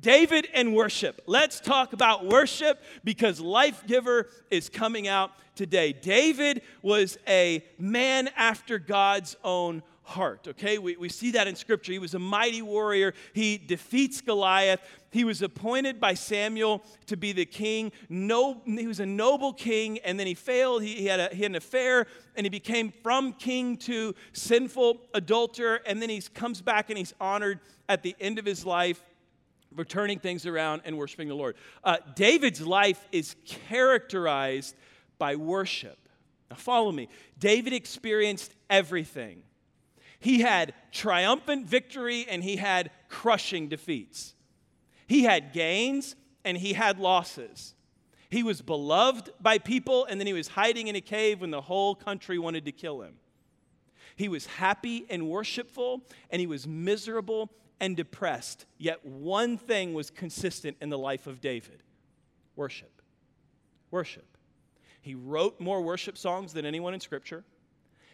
David and worship. Let's talk about worship because Life Giver is coming out today. David was a man after God's own heart, okay? We, we see that in Scripture. He was a mighty warrior, he defeats Goliath. He was appointed by Samuel to be the king. No, he was a noble king, and then he failed. He, he, had a, he had an affair, and he became from king to sinful adulterer, and then he comes back and he's honored at the end of his life for turning things around and worshiping the Lord. Uh, David's life is characterized by worship. Now, follow me. David experienced everything. He had triumphant victory and he had crushing defeats. He had gains and he had losses. He was beloved by people and then he was hiding in a cave when the whole country wanted to kill him. He was happy and worshipful and he was miserable and depressed. Yet one thing was consistent in the life of David worship. Worship. He wrote more worship songs than anyone in Scripture.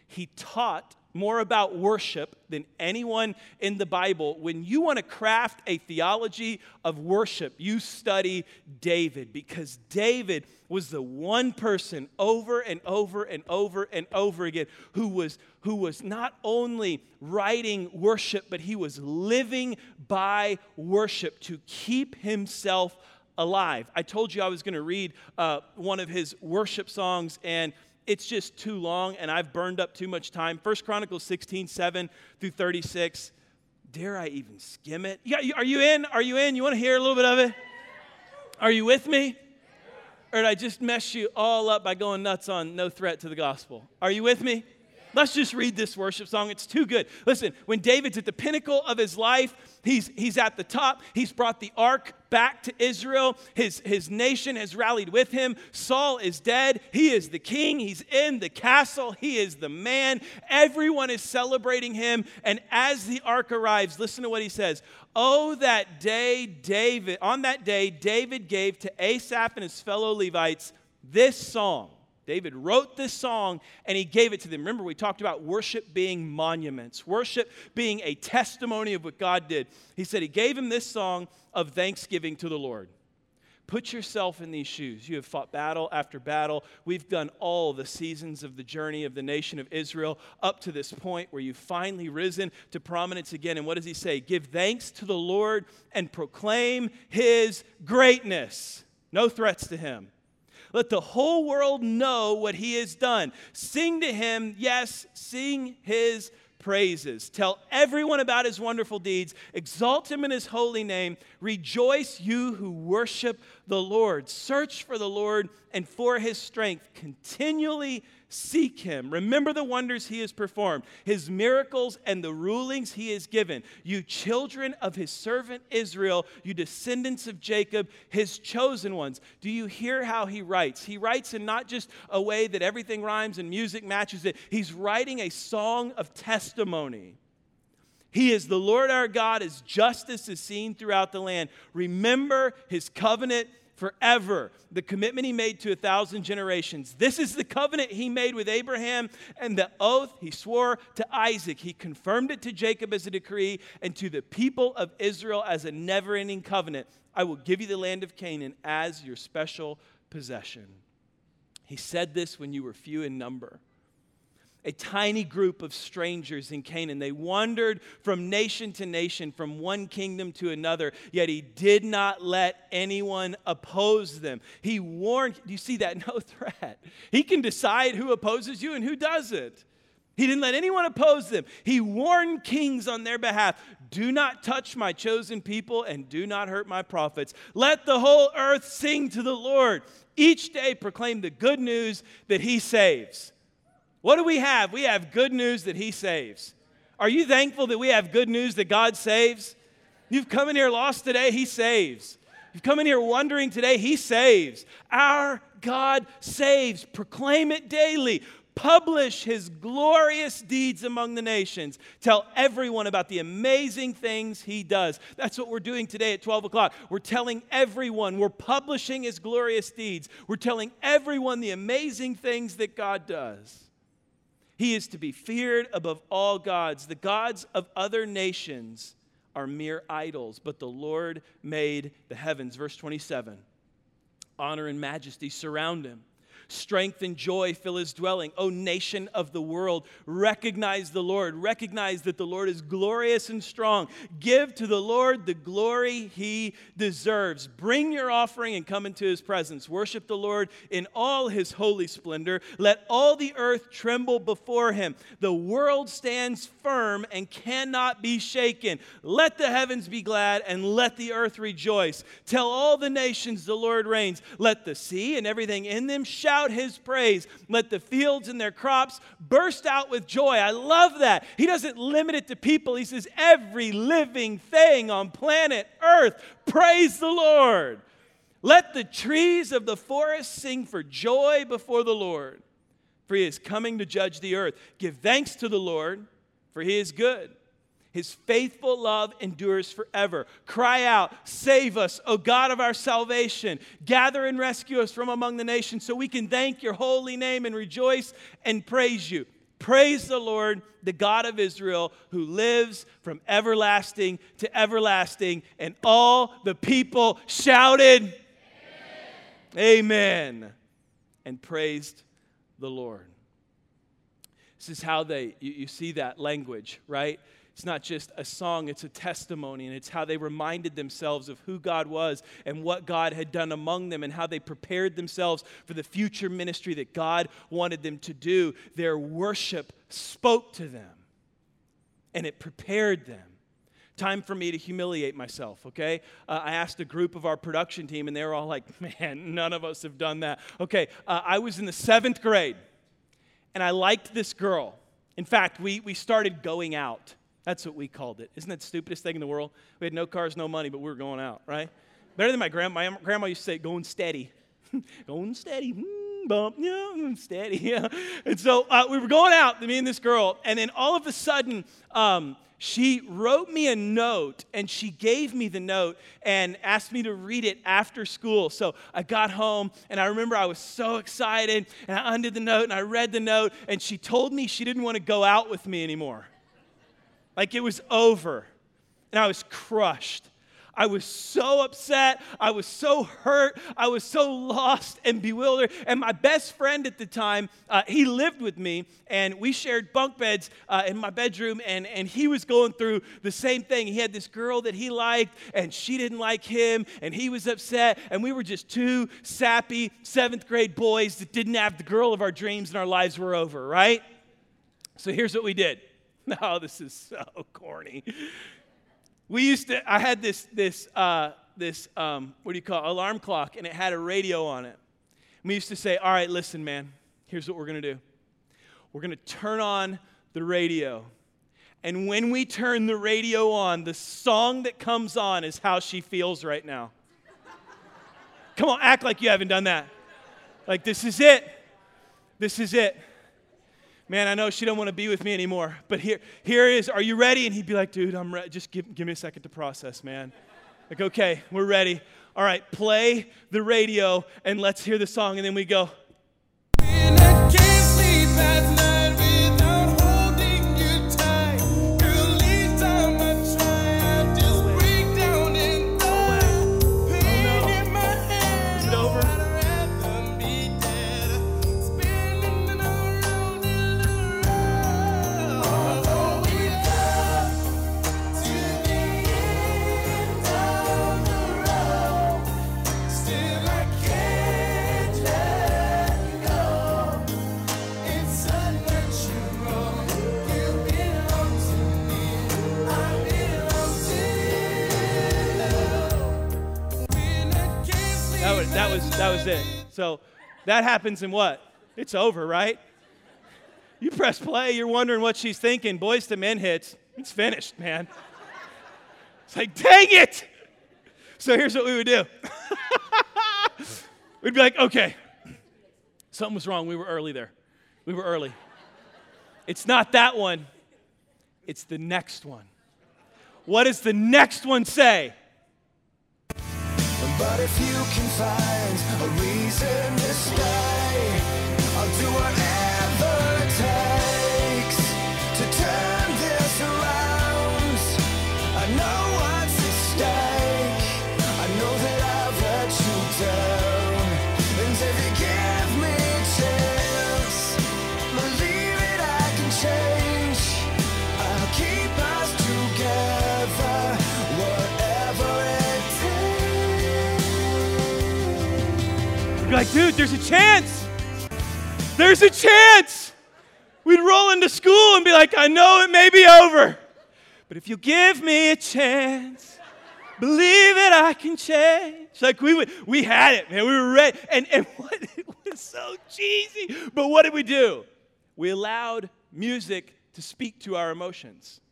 He taught more about worship than anyone in the Bible. When you want to craft a theology of worship, you study David because David was the one person over and over and over and over again who was, who was not only writing worship, but he was living by worship to keep himself alive. I told you I was going to read uh, one of his worship songs, and it's just too long and I've burned up too much time. First Chronicles 16, 7 through 36. Dare I even skim it? Yeah, are you in? Are you in? You want to hear a little bit of it? Are you with me? Or did I just mess you all up by going nuts on no threat to the gospel? Are you with me? Let's just read this worship song. It's too good. Listen, when David's at the pinnacle of his life, he's, he's at the top. He's brought the ark back to Israel. His, his nation has rallied with him. Saul is dead. He is the king. He's in the castle. He is the man. Everyone is celebrating him. And as the ark arrives, listen to what he says. Oh, that day, David, on that day, David gave to Asaph and his fellow Levites this song. David wrote this song and he gave it to them. Remember, we talked about worship being monuments, worship being a testimony of what God did. He said he gave him this song of thanksgiving to the Lord. Put yourself in these shoes. You have fought battle after battle. We've done all the seasons of the journey of the nation of Israel up to this point where you've finally risen to prominence again. And what does he say? Give thanks to the Lord and proclaim his greatness. No threats to him. Let the whole world know what he has done. Sing to him, yes, sing his praises. Tell everyone about his wonderful deeds. Exalt him in his holy name. Rejoice, you who worship the Lord. Search for the Lord and for his strength. Continually Seek him. Remember the wonders he has performed, his miracles, and the rulings he has given. You children of his servant Israel, you descendants of Jacob, his chosen ones. Do you hear how he writes? He writes in not just a way that everything rhymes and music matches it, he's writing a song of testimony. He is the Lord our God, his justice is seen throughout the land. Remember his covenant forever. The commitment he made to a thousand generations. This is the covenant he made with Abraham and the oath he swore to Isaac. He confirmed it to Jacob as a decree and to the people of Israel as a never ending covenant. I will give you the land of Canaan as your special possession. He said this when you were few in number a tiny group of strangers in Canaan. They wandered from nation to nation, from one kingdom to another, yet he did not let anyone oppose them. He warned, do you see that? No threat. He can decide who opposes you and who doesn't. He didn't let anyone oppose them. He warned kings on their behalf do not touch my chosen people and do not hurt my prophets. Let the whole earth sing to the Lord. Each day proclaim the good news that he saves. What do we have? We have good news that He saves. Are you thankful that we have good news that God saves? You've come in here lost today, He saves. You've come in here wondering today, He saves. Our God saves. Proclaim it daily. Publish His glorious deeds among the nations. Tell everyone about the amazing things He does. That's what we're doing today at 12 o'clock. We're telling everyone, we're publishing His glorious deeds. We're telling everyone the amazing things that God does. He is to be feared above all gods. The gods of other nations are mere idols, but the Lord made the heavens. Verse 27 Honor and majesty surround him. Strength and joy fill his dwelling. O nation of the world, recognize the Lord. Recognize that the Lord is glorious and strong. Give to the Lord the glory he deserves. Bring your offering and come into his presence. Worship the Lord in all his holy splendor. Let all the earth tremble before him. The world stands firm and cannot be shaken. Let the heavens be glad and let the earth rejoice. Tell all the nations the Lord reigns. Let the sea and everything in them shout his praise. Let the fields and their crops burst out with joy. I love that. He doesn't limit it to people, he says, every living thing on planet Earth, praise the Lord. Let the trees of the forest sing for joy before the Lord, for he is coming to judge the earth. Give thanks to the Lord, for he is good his faithful love endures forever. Cry out, Save us, O God of our salvation. Gather and rescue us from among the nations so we can thank your holy name and rejoice and praise you. Praise the Lord, the God of Israel, who lives from everlasting to everlasting. And all the people shouted, Amen, Amen and praised the Lord. This is how they, you, you see that language, right? It's not just a song, it's a testimony, and it's how they reminded themselves of who God was and what God had done among them and how they prepared themselves for the future ministry that God wanted them to do. Their worship spoke to them and it prepared them. Time for me to humiliate myself, okay? Uh, I asked a group of our production team, and they were all like, man, none of us have done that. Okay, uh, I was in the seventh grade, and I liked this girl. In fact, we, we started going out. That's what we called it. Isn't that the stupidest thing in the world? We had no cars, no money, but we were going out, right? Better than my grandma. My grandma used to say, going steady. going steady. Mm, bump, yeah, steady. Yeah. And so uh, we were going out, me and this girl, and then all of a sudden, um, she wrote me a note and she gave me the note and asked me to read it after school. So I got home and I remember I was so excited and I undid the note and I read the note and she told me she didn't want to go out with me anymore. Like it was over. And I was crushed. I was so upset. I was so hurt. I was so lost and bewildered. And my best friend at the time, uh, he lived with me, and we shared bunk beds uh, in my bedroom. And, and he was going through the same thing. He had this girl that he liked, and she didn't like him, and he was upset. And we were just two sappy seventh grade boys that didn't have the girl of our dreams, and our lives were over, right? So here's what we did. No, this is so corny. We used to, I had this, this, uh, this um, what do you call it, alarm clock, and it had a radio on it. we used to say, all right, listen, man, here's what we're going to do. We're going to turn on the radio. And when we turn the radio on, the song that comes on is how she feels right now. Come on, act like you haven't done that. Like, this is it. This is it man, I know she don't want to be with me anymore, but here, here is, are you ready? And he'd be like, dude, I'm ready. Just give, give me a second to process, man. Like, okay, we're ready. All right, play the radio and let's hear the song. And then we go, it. So that happens in what? It's over, right? You press play, you're wondering what she's thinking. Boyz II Men hits. It's finished, man. It's like, dang it! So here's what we would do we'd be like, okay, something was wrong. We were early there. We were early. It's not that one, it's the next one. What does the next one say? But if you can find a reason to stay, You're like, dude, there's a chance. There's a chance. We'd roll into school and be like, I know it may be over, but if you give me a chance, believe it, I can change. Like we would, we had it, man. We were ready. And, and what, it was so cheesy. But what did we do? We allowed music to speak to our emotions.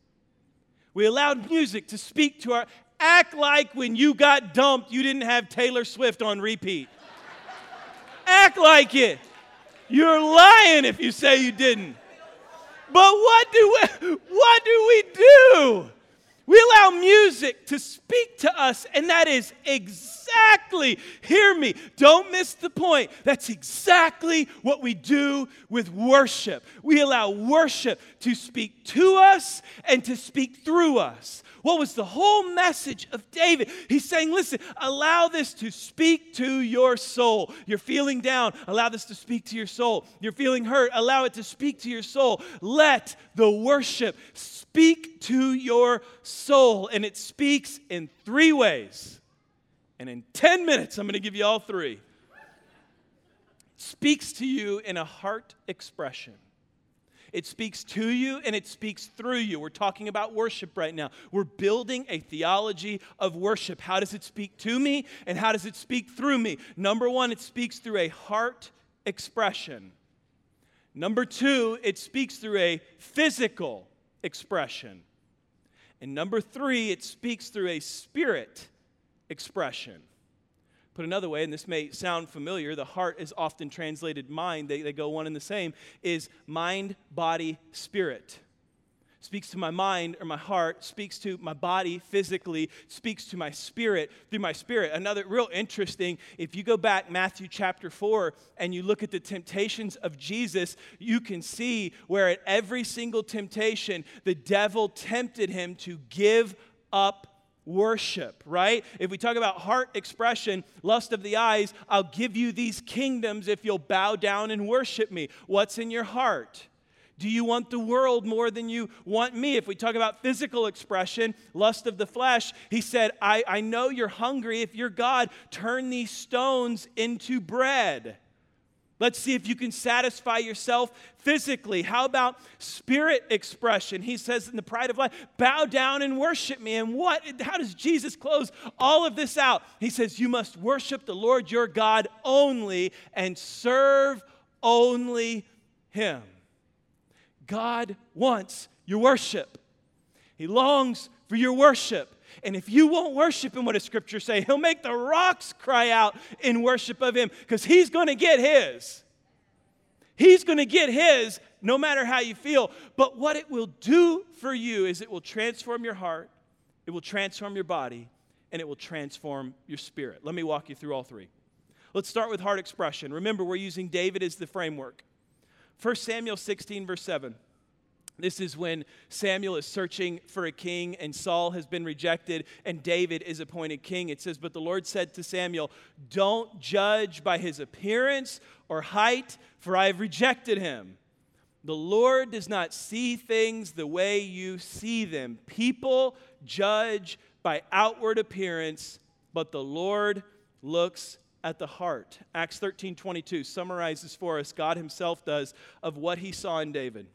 We allowed music to speak to our. Act like when you got dumped, you didn't have Taylor Swift on repeat. Act like it. You're lying if you say you didn't. But what do we, what do we do? We allow music to speak to us, and that is exactly, hear me, don't miss the point. That's exactly what we do with worship. We allow worship to speak to us and to speak through us. What was the whole message of David? He's saying, listen, allow this to speak to your soul. You're feeling down, allow this to speak to your soul. You're feeling hurt, allow it to speak to your soul. Let the worship speak to your soul. Soul, and it speaks in three ways. And in 10 minutes, I'm going to give you all three. It speaks to you in a heart expression. It speaks to you and it speaks through you. We're talking about worship right now. We're building a theology of worship. How does it speak to me and how does it speak through me? Number one, it speaks through a heart expression. Number two, it speaks through a physical expression. And number three, it speaks through a spirit expression. Put another way, and this may sound familiar, the heart is often translated mind, they, they go one and the same, is mind, body, spirit. Speaks to my mind or my heart, speaks to my body physically, speaks to my spirit through my spirit. Another real interesting, if you go back Matthew chapter 4 and you look at the temptations of Jesus, you can see where at every single temptation, the devil tempted him to give up worship, right? If we talk about heart expression, lust of the eyes, I'll give you these kingdoms if you'll bow down and worship me. What's in your heart? Do you want the world more than you want me? If we talk about physical expression, lust of the flesh, he said, I, I know you're hungry. If you're God, turn these stones into bread. Let's see if you can satisfy yourself physically. How about spirit expression? He says in the pride of life, bow down and worship me. And what how does Jesus close all of this out? He says, You must worship the Lord your God only and serve only him. God wants your worship. He longs for your worship. And if you won't worship him, what does scripture say? He'll make the rocks cry out in worship of him because he's going to get his. He's going to get his no matter how you feel. But what it will do for you is it will transform your heart, it will transform your body, and it will transform your spirit. Let me walk you through all three. Let's start with heart expression. Remember, we're using David as the framework. 1 Samuel 16, verse 7. This is when Samuel is searching for a king and Saul has been rejected and David is appointed king. It says, But the Lord said to Samuel, Don't judge by his appearance or height, for I have rejected him. The Lord does not see things the way you see them. People judge by outward appearance, but the Lord looks at the heart. Acts 13 22 summarizes for us, God Himself does, of what He saw in David.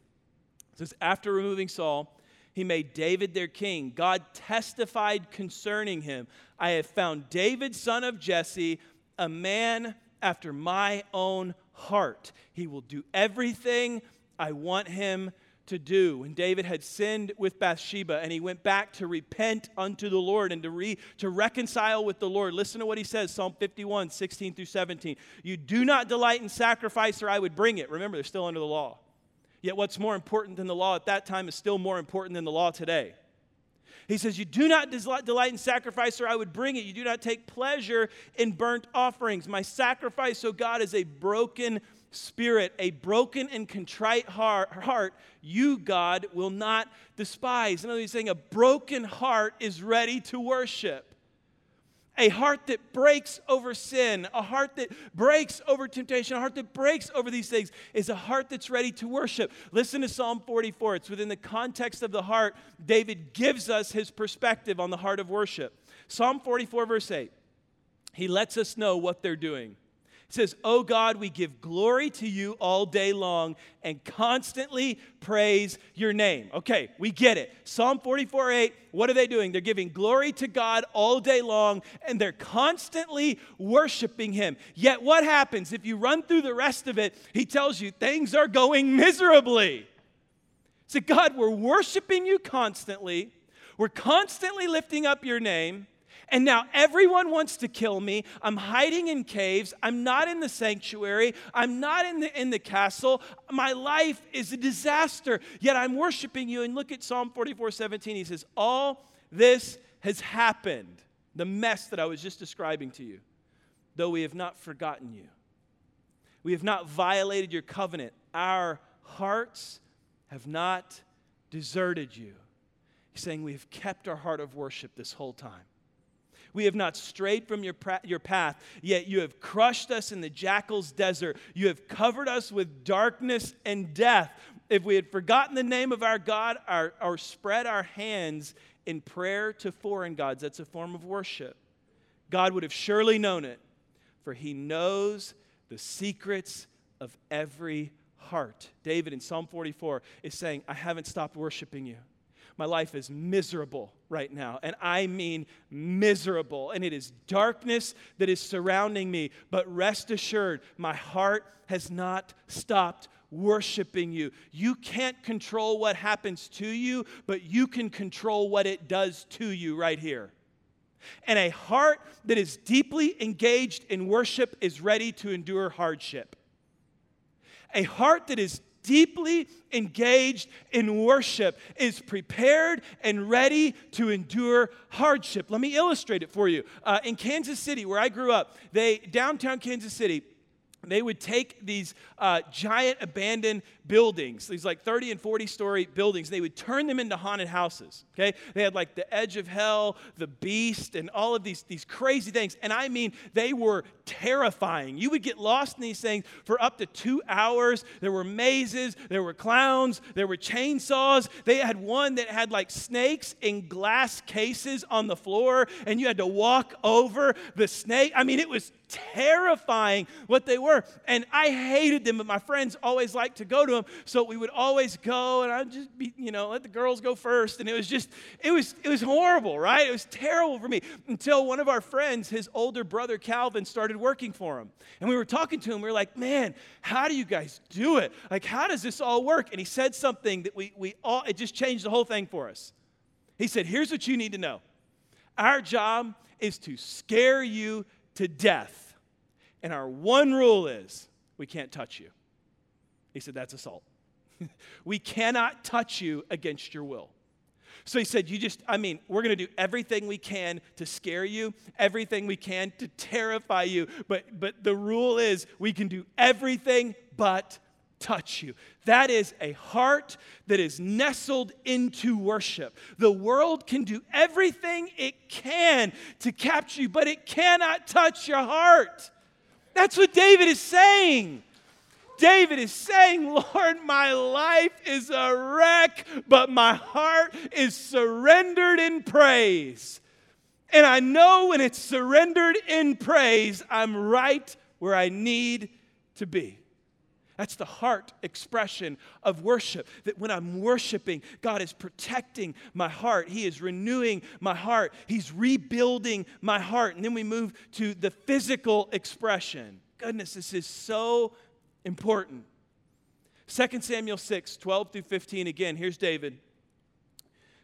It says, After removing Saul, he made David their king. God testified concerning him I have found David, son of Jesse, a man after my own heart. He will do everything I want him to do. And David had sinned with Bathsheba and he went back to repent unto the Lord and to, re, to reconcile with the Lord, listen to what he says Psalm 51, 16 through 17. You do not delight in sacrifice, or I would bring it. Remember, they're still under the law. Yet, what's more important than the law at that time is still more important than the law today. He says, You do not delight in sacrifice, or I would bring it. You do not take pleasure in burnt offerings. My sacrifice, O God, is a broken spirit, a broken and contrite heart, you, God, will not despise. Another, he's saying a broken heart is ready to worship a heart that breaks over sin, a heart that breaks over temptation, a heart that breaks over these things is a heart that's ready to worship. Listen to Psalm 44. It's within the context of the heart. David gives us his perspective on the heart of worship. Psalm 44, verse 8. He lets us know what they're doing. It says, Oh God, we give glory to you all day long and constantly praise your name. Okay, we get it. Psalm 44 8, what are they doing? They're giving glory to God all day long and they're constantly worshiping Him. Yet, what happens if you run through the rest of it? He tells you things are going miserably. So, God, we're worshiping you constantly, we're constantly lifting up your name. And now everyone wants to kill me. I'm hiding in caves. I'm not in the sanctuary. I'm not in the, in the castle. My life is a disaster. Yet I'm worshiping you. And look at Psalm 44 17. He says, All this has happened, the mess that I was just describing to you, though we have not forgotten you. We have not violated your covenant. Our hearts have not deserted you. He's saying we have kept our heart of worship this whole time. We have not strayed from your, pra- your path, yet you have crushed us in the jackal's desert. You have covered us with darkness and death. If we had forgotten the name of our God or spread our hands in prayer to foreign gods, that's a form of worship, God would have surely known it, for he knows the secrets of every heart. David in Psalm 44 is saying, I haven't stopped worshiping you. My life is miserable right now, and I mean miserable. And it is darkness that is surrounding me. But rest assured, my heart has not stopped worshiping you. You can't control what happens to you, but you can control what it does to you right here. And a heart that is deeply engaged in worship is ready to endure hardship. A heart that is deeply engaged in worship is prepared and ready to endure hardship. Let me illustrate it for you. Uh, in Kansas City, where I grew up, they downtown Kansas City, they would take these uh, giant abandoned buildings, these like 30 and 40 story buildings, they would turn them into haunted houses. Okay? They had like the edge of hell, the beast, and all of these, these crazy things. And I mean, they were terrifying. You would get lost in these things for up to two hours. There were mazes, there were clowns, there were chainsaws. They had one that had like snakes in glass cases on the floor, and you had to walk over the snake. I mean, it was terrifying what they were. And I hated them, but my friends always liked to go to them. So we would always go and I'd just be, you know, let the girls go first. And it was just, it was, it was horrible, right? It was terrible for me until one of our friends, his older brother Calvin, started working for him. And we were talking to him. We were like, man, how do you guys do it? Like, how does this all work? And he said something that we, we all, it just changed the whole thing for us. He said, here's what you need to know. Our job is to scare you to death. And our one rule is we can't touch you. He said, That's assault. we cannot touch you against your will. So he said, You just, I mean, we're going to do everything we can to scare you, everything we can to terrify you. But, but the rule is we can do everything but touch you. That is a heart that is nestled into worship. The world can do everything it can to capture you, but it cannot touch your heart. That's what David is saying. David is saying, Lord, my life is a wreck, but my heart is surrendered in praise. And I know when it's surrendered in praise, I'm right where I need to be. That's the heart expression of worship. That when I'm worshiping, God is protecting my heart. He is renewing my heart. He's rebuilding my heart. And then we move to the physical expression. Goodness, this is so important. 2 Samuel 6, 12 through 15. Again, here's David.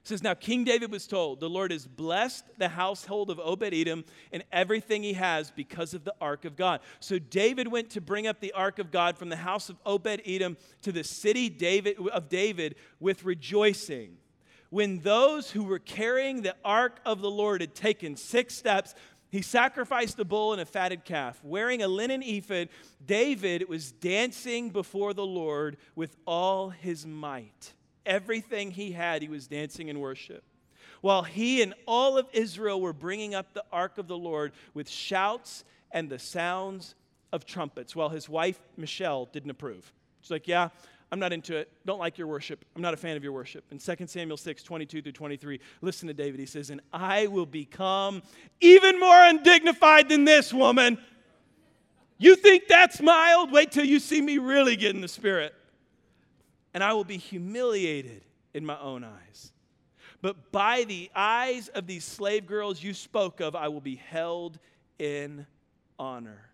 It says, Now King David was told, The Lord has blessed the household of Obed Edom and everything he has because of the ark of God. So David went to bring up the ark of God from the house of Obed Edom to the city David, of David with rejoicing. When those who were carrying the ark of the Lord had taken six steps, he sacrificed a bull and a fatted calf. Wearing a linen ephod, David was dancing before the Lord with all his might. Everything he had, he was dancing in worship. While he and all of Israel were bringing up the ark of the Lord with shouts and the sounds of trumpets, while his wife, Michelle, didn't approve. She's like, Yeah, I'm not into it. Don't like your worship. I'm not a fan of your worship. In 2 Samuel 6, 22 through 23, listen to David. He says, And I will become even more undignified than this woman. You think that's mild? Wait till you see me really get in the spirit. And I will be humiliated in my own eyes. But by the eyes of these slave girls you spoke of, I will be held in honor.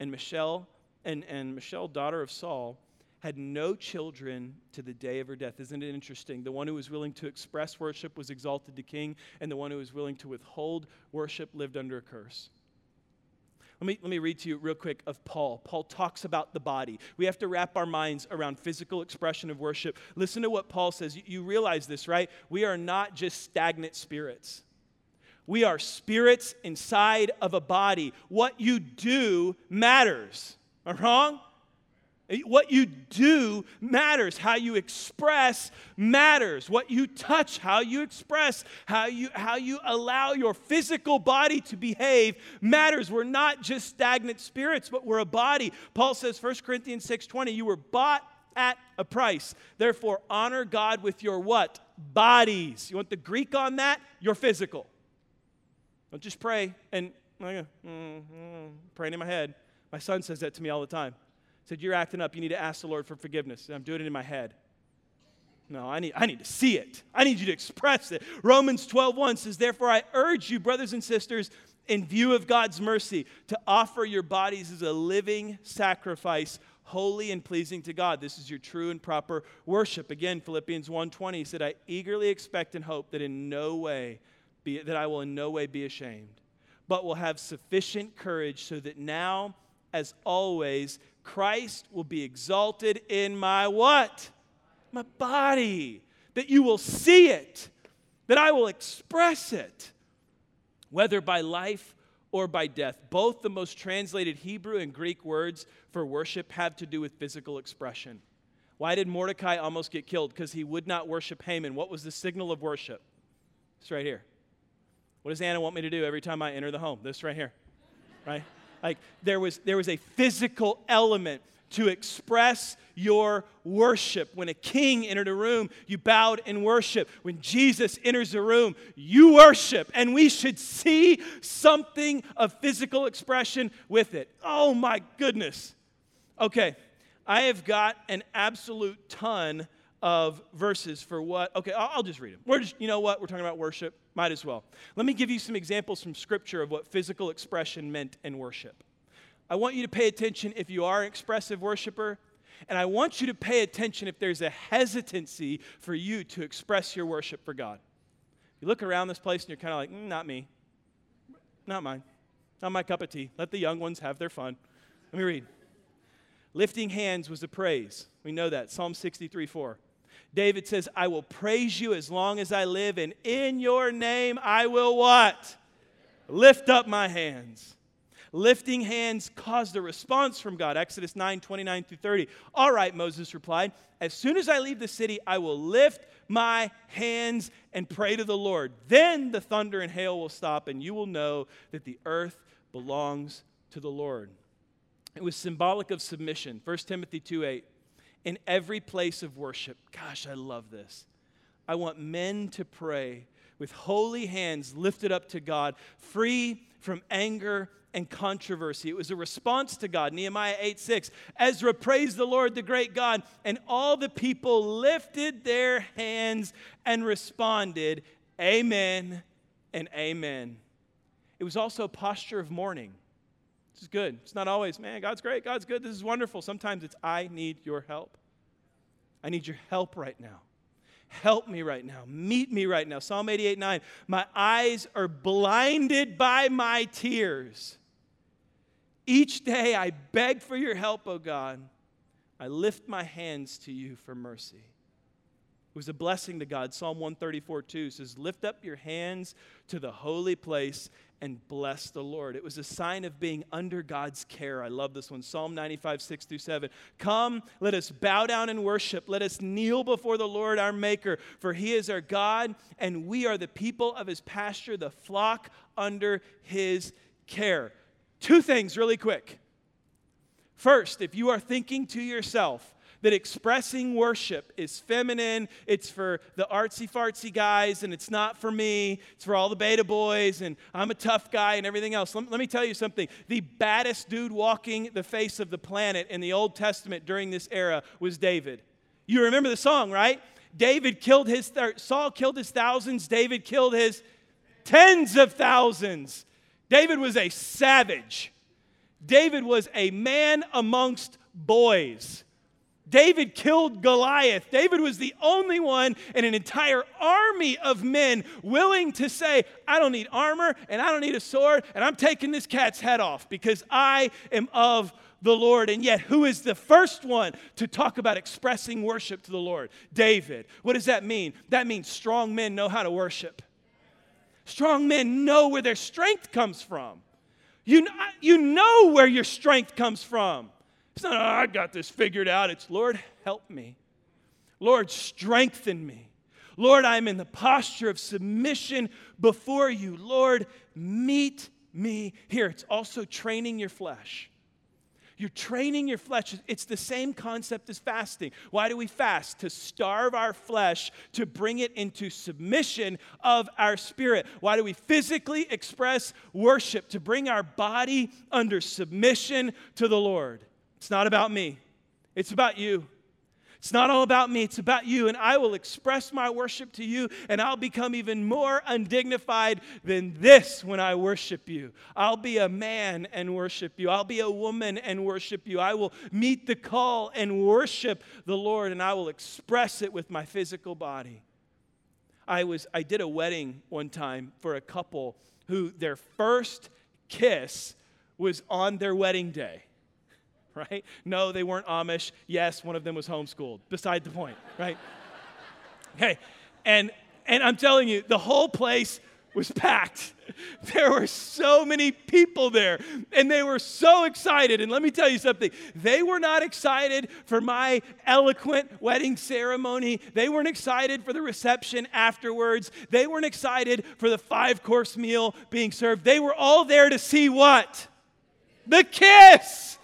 And Michelle, and, and Michelle, daughter of Saul, had no children to the day of her death. Isn't it interesting? The one who was willing to express worship was exalted to king, and the one who was willing to withhold worship lived under a curse. Let me, let me read to you real quick of Paul. Paul talks about the body. We have to wrap our minds around physical expression of worship. Listen to what Paul says. You, you realize this, right? We are not just stagnant spirits. We are spirits inside of a body. What you do matters. Am I wrong? What you do matters. How you express matters. What you touch, how you express, how you, how you allow your physical body to behave matters. We're not just stagnant spirits, but we're a body. Paul says, 1 Corinthians 6.20, you were bought at a price. Therefore, honor God with your what? Bodies. You want the Greek on that? Your physical. Don't just pray and mm, mm, praying in my head. My son says that to me all the time said, You're acting up. You need to ask the Lord for forgiveness. And I'm doing it in my head. No, I need, I need to see it. I need you to express it. Romans 12 1 says, Therefore, I urge you, brothers and sisters, in view of God's mercy, to offer your bodies as a living sacrifice, holy and pleasing to God. This is your true and proper worship. Again, Philippians 1:20 said, I eagerly expect and hope that in no way be, that I will in no way be ashamed, but will have sufficient courage so that now, as always, Christ will be exalted in my what? My body. That you will see it, that I will express it, whether by life or by death. Both the most translated Hebrew and Greek words for worship have to do with physical expression. Why did Mordecai almost get killed? Because he would not worship Haman. What was the signal of worship? It's right here. What does Anna want me to do every time I enter the home? This right here, right? Like there was, there was a physical element to express your worship. When a king entered a room, you bowed in worship. When Jesus enters a room, you worship. And we should see something of physical expression with it. Oh my goodness. Okay, I have got an absolute ton of verses for what. Okay, I'll, just read them. We're just, you know what? We're talking about worship. Might as well. Let me give you some examples from Scripture of what physical expression meant in worship. I want you to pay attention if you are an expressive worshiper, and I want you to pay attention if there's a hesitancy for you to express your worship for God. You look around this place and you're kind of like, mm, not me, not mine, not my cup of tea. Let the young ones have their fun. Let me read. Lifting hands was a praise. We know that. Psalm 63 4. David says, I will praise you as long as I live, and in your name I will what? Lift up my hands. Lifting hands caused a response from God. Exodus 9, 29 through 30. All right, Moses replied, As soon as I leave the city, I will lift my hands and pray to the Lord. Then the thunder and hail will stop, and you will know that the earth belongs to the Lord. It was symbolic of submission. 1 Timothy 2 8 in every place of worship. Gosh, I love this. I want men to pray with holy hands lifted up to God, free from anger and controversy. It was a response to God. Nehemiah 8 6. Ezra praised the Lord, the great God, and all the people lifted their hands and responded, Amen and Amen. It was also a posture of mourning. This is good. It's not always, man, God's great, God's good, this is wonderful. Sometimes it's, I need your help. I need your help right now. Help me right now. Meet me right now. Psalm 88 9. My eyes are blinded by my tears. Each day I beg for your help, O God. I lift my hands to you for mercy. It was a blessing to God. Psalm 134 2 says, Lift up your hands to the holy place and bless the Lord. It was a sign of being under God's care. I love this one. Psalm 95, 6 through 7. Come, let us bow down and worship. Let us kneel before the Lord our Maker, for he is our God, and we are the people of his pasture, the flock under his care. Two things really quick. First, if you are thinking to yourself, that expressing worship is feminine, it's for the artsy fartsy guys, and it's not for me, it's for all the beta boys, and I'm a tough guy and everything else. Let, let me tell you something. The baddest dude walking the face of the planet in the Old Testament during this era was David. You remember the song, right? David killed his, Saul killed his thousands, David killed his tens of thousands. David was a savage. David was a man amongst boys. David killed Goliath. David was the only one in an entire army of men willing to say, I don't need armor and I don't need a sword, and I'm taking this cat's head off because I am of the Lord. And yet, who is the first one to talk about expressing worship to the Lord? David. What does that mean? That means strong men know how to worship. Strong men know where their strength comes from. You, you know where your strength comes from. It's not, oh, I got this figured out. It's, Lord, help me. Lord, strengthen me. Lord, I'm in the posture of submission before you. Lord, meet me here. It's also training your flesh. You're training your flesh. It's the same concept as fasting. Why do we fast? To starve our flesh, to bring it into submission of our spirit. Why do we physically express worship? To bring our body under submission to the Lord. It's not about me, it's about you. It's not all about me, it's about you. And I will express my worship to you, and I'll become even more undignified than this when I worship you. I'll be a man and worship you. I'll be a woman and worship you. I will meet the call and worship the Lord, and I will express it with my physical body. I, was, I did a wedding one time for a couple who their first kiss was on their wedding day. right? No, they weren't Amish. Yes, one of them was homeschooled. Beside the point, right? okay, and and I'm telling you, the whole place was packed. There were so many people there, and they were so excited. And let me tell you something they were not excited for my eloquent wedding ceremony, they weren't excited for the reception afterwards, they weren't excited for the five course meal being served. They were all there to see what? The kiss.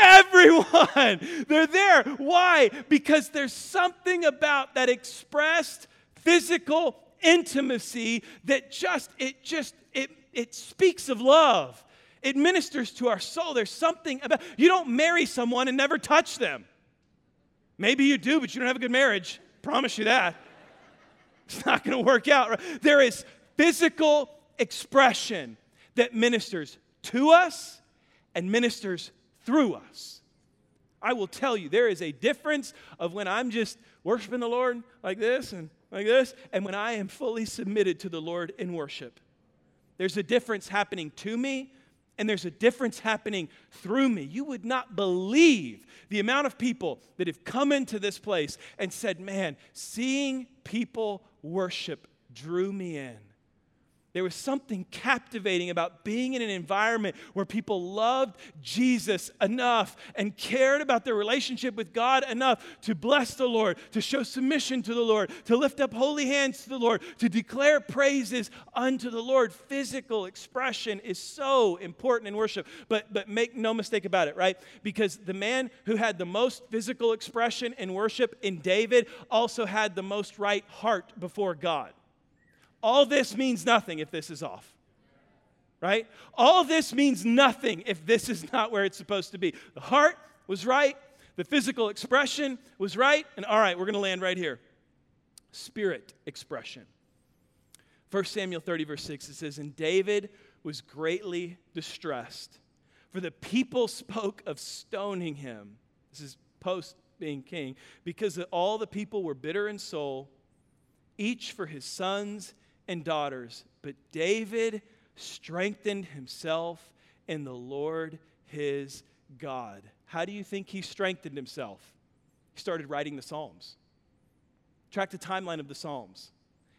Everyone. They're there. Why? Because there's something about that expressed physical intimacy that just it just it it speaks of love. It ministers to our soul. There's something about you don't marry someone and never touch them. Maybe you do, but you don't have a good marriage. Promise you that. It's not going to work out. There is physical expression that ministers to us and ministers through us. I will tell you, there is a difference of when I'm just worshiping the Lord like this and like this, and when I am fully submitted to the Lord in worship. There's a difference happening to me, and there's a difference happening through me. You would not believe the amount of people that have come into this place and said, Man, seeing people worship drew me in. There was something captivating about being in an environment where people loved Jesus enough and cared about their relationship with God enough to bless the Lord, to show submission to the Lord, to lift up holy hands to the Lord, to declare praises unto the Lord. Physical expression is so important in worship. But, but make no mistake about it, right? Because the man who had the most physical expression in worship in David also had the most right heart before God. All this means nothing if this is off. Right? All this means nothing if this is not where it's supposed to be. The heart was right, the physical expression was right, and all right, we're going to land right here. Spirit expression. 1 Samuel 30, verse 6, it says, And David was greatly distressed, for the people spoke of stoning him. This is post being king, because all the people were bitter in soul, each for his sons and daughters. But David strengthened himself in the Lord his God. How do you think he strengthened himself? He started writing the Psalms. Track the timeline of the Psalms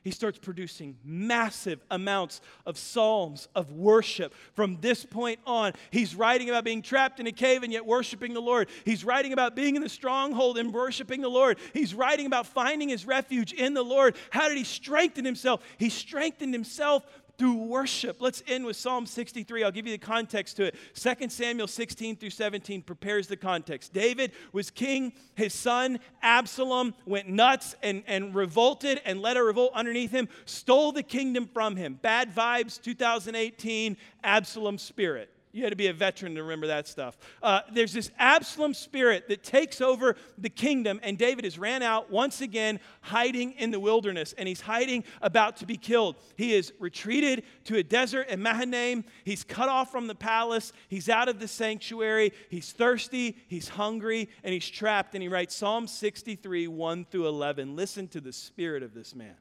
he starts producing massive amounts of psalms of worship. From this point on, he's writing about being trapped in a cave and yet worshiping the Lord. He's writing about being in the stronghold and worshiping the Lord. He's writing about finding his refuge in the Lord. How did he strengthen himself? He strengthened himself through worship. Let's end with Psalm 63. I'll give you the context to it. 2 Samuel 16 through 17 prepares the context. David was king. His son Absalom went nuts and, and revolted and led a revolt underneath him, stole the kingdom from him. Bad vibes 2018, Absalom spirit. You had to be a veteran to remember that stuff. Uh, there's this Absalom spirit that takes over the kingdom, and David has ran out once again, hiding in the wilderness, and he's hiding about to be killed. He is retreated to a desert in Mahanaim. He's cut off from the palace. He's out of the sanctuary. He's thirsty. He's hungry, and he's trapped. And he writes Psalm 63, 1 through 11. Listen to the spirit of this man.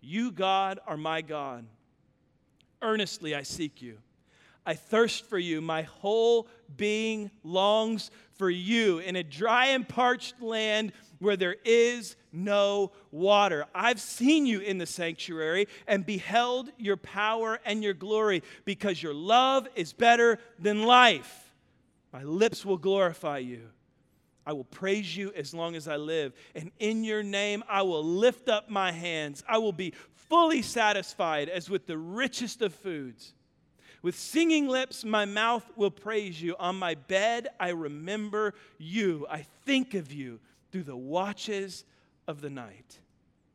You, God, are my God. Earnestly I seek you. I thirst for you. My whole being longs for you in a dry and parched land where there is no water. I've seen you in the sanctuary and beheld your power and your glory because your love is better than life. My lips will glorify you. I will praise you as long as I live. And in your name, I will lift up my hands. I will be fully satisfied as with the richest of foods. With singing lips, my mouth will praise you. On my bed, I remember you. I think of you through the watches of the night.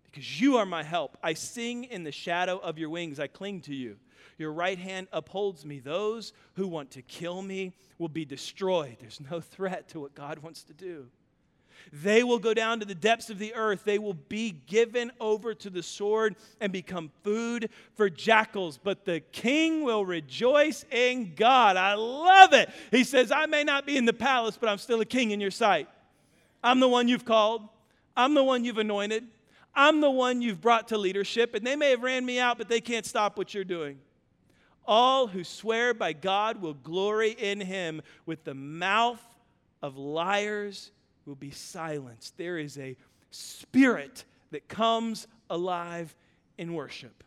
Because you are my help. I sing in the shadow of your wings. I cling to you. Your right hand upholds me. Those who want to kill me will be destroyed. There's no threat to what God wants to do. They will go down to the depths of the earth. They will be given over to the sword and become food for jackals. But the king will rejoice in God. I love it. He says, I may not be in the palace, but I'm still a king in your sight. I'm the one you've called, I'm the one you've anointed, I'm the one you've brought to leadership. And they may have ran me out, but they can't stop what you're doing. All who swear by God will glory in him with the mouth of liars will be silenced. There is a spirit that comes alive in worship.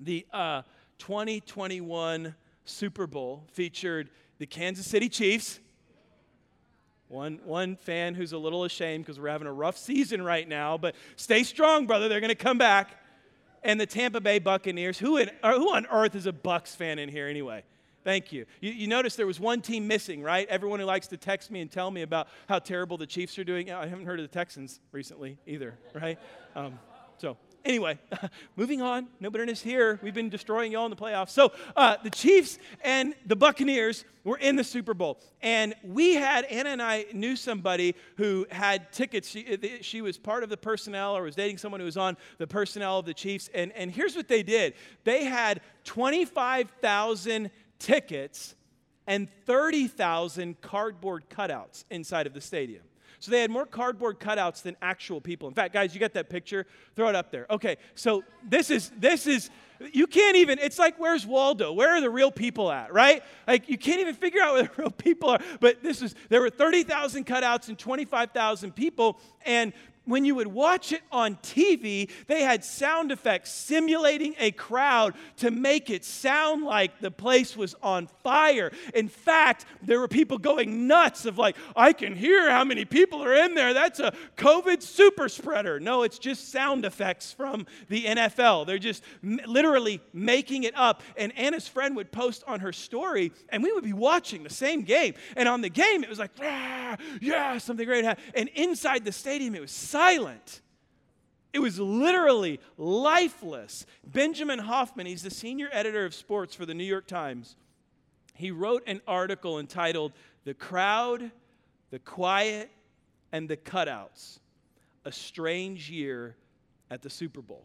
The uh, 2021 Super Bowl featured the Kansas City Chiefs. One, one fan who's a little ashamed because we're having a rough season right now, but stay strong, brother. They're going to come back. And the Tampa Bay Buccaneers. Who, in, who on earth is a Bucks fan in here anyway? Thank you. you. You notice there was one team missing, right? Everyone who likes to text me and tell me about how terrible the Chiefs are doing. I haven't heard of the Texans recently either, right? Um, so, anyway, moving on. No bitterness here. We've been destroying y'all in the playoffs. So, uh, the Chiefs and the Buccaneers were in the Super Bowl. And we had, Anna and I knew somebody who had tickets. She, uh, she was part of the personnel or was dating someone who was on the personnel of the Chiefs. And, and here's what they did they had 25,000 tickets and 30,000 cardboard cutouts inside of the stadium. So they had more cardboard cutouts than actual people. In fact, guys, you got that picture? Throw it up there. Okay, so this is this is you can't even it's like where's Waldo? Where are the real people at, right? Like you can't even figure out where the real people are. But this is there were 30,000 cutouts and 25,000 people and when you would watch it on TV, they had sound effects simulating a crowd to make it sound like the place was on fire. In fact, there were people going nuts of like, I can hear how many people are in there. That's a COVID super spreader. No, it's just sound effects from the NFL. They're just literally making it up. And Anna's friend would post on her story, and we would be watching the same game. And on the game, it was like, ah, yeah, something great happened. And inside the stadium, it was silent. It was literally lifeless. Benjamin Hoffman, he's the senior editor of sports for the New York Times. He wrote an article entitled The Crowd, the Quiet, and the Cutouts A Strange Year at the Super Bowl.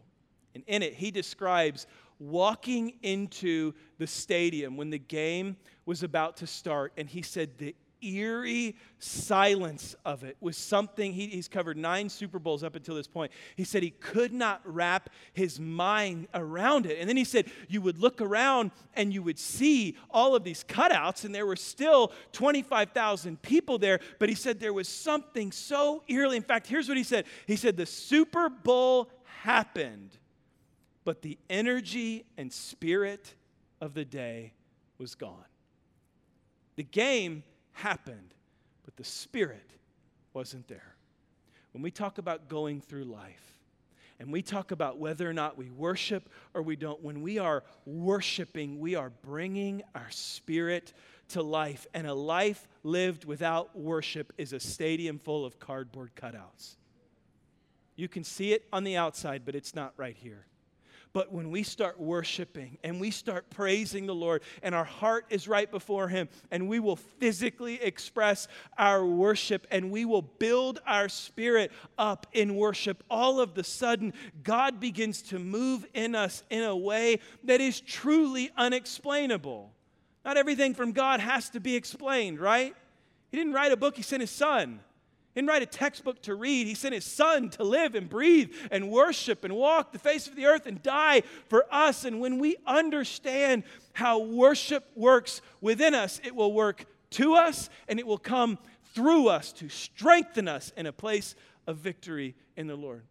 And in it, he describes walking into the stadium when the game was about to start. And he said the eerie silence of it was something he, he's covered nine Super Bowls up until this point. He said he could not wrap his mind around it. And then he said you would look around and you would see all of these cutouts, and there were still 25,000 people there. But he said there was something so eerily. In fact, here's what he said He said the Super Bowl happened, but the energy and spirit of the day was gone. The game happened, but the Spirit wasn't there. When we talk about going through life, And we talk about whether or not we worship or we don't. When we are worshiping, we are bringing our spirit to life. And a life lived without worship is a stadium full of cardboard cutouts. You can see it on the outside, but it's not right here. But when we start worshiping and we start praising the Lord and our heart is right before Him and we will physically express our worship and we will build our spirit up in worship, all of the sudden God begins to move in us in a way that is truly unexplainable. Not everything from God has to be explained, right? He didn't write a book, He sent His Son. Didn't write a textbook to read. He sent his son to live and breathe and worship and walk the face of the earth and die for us. And when we understand how worship works within us, it will work to us and it will come through us to strengthen us in a place of victory in the Lord.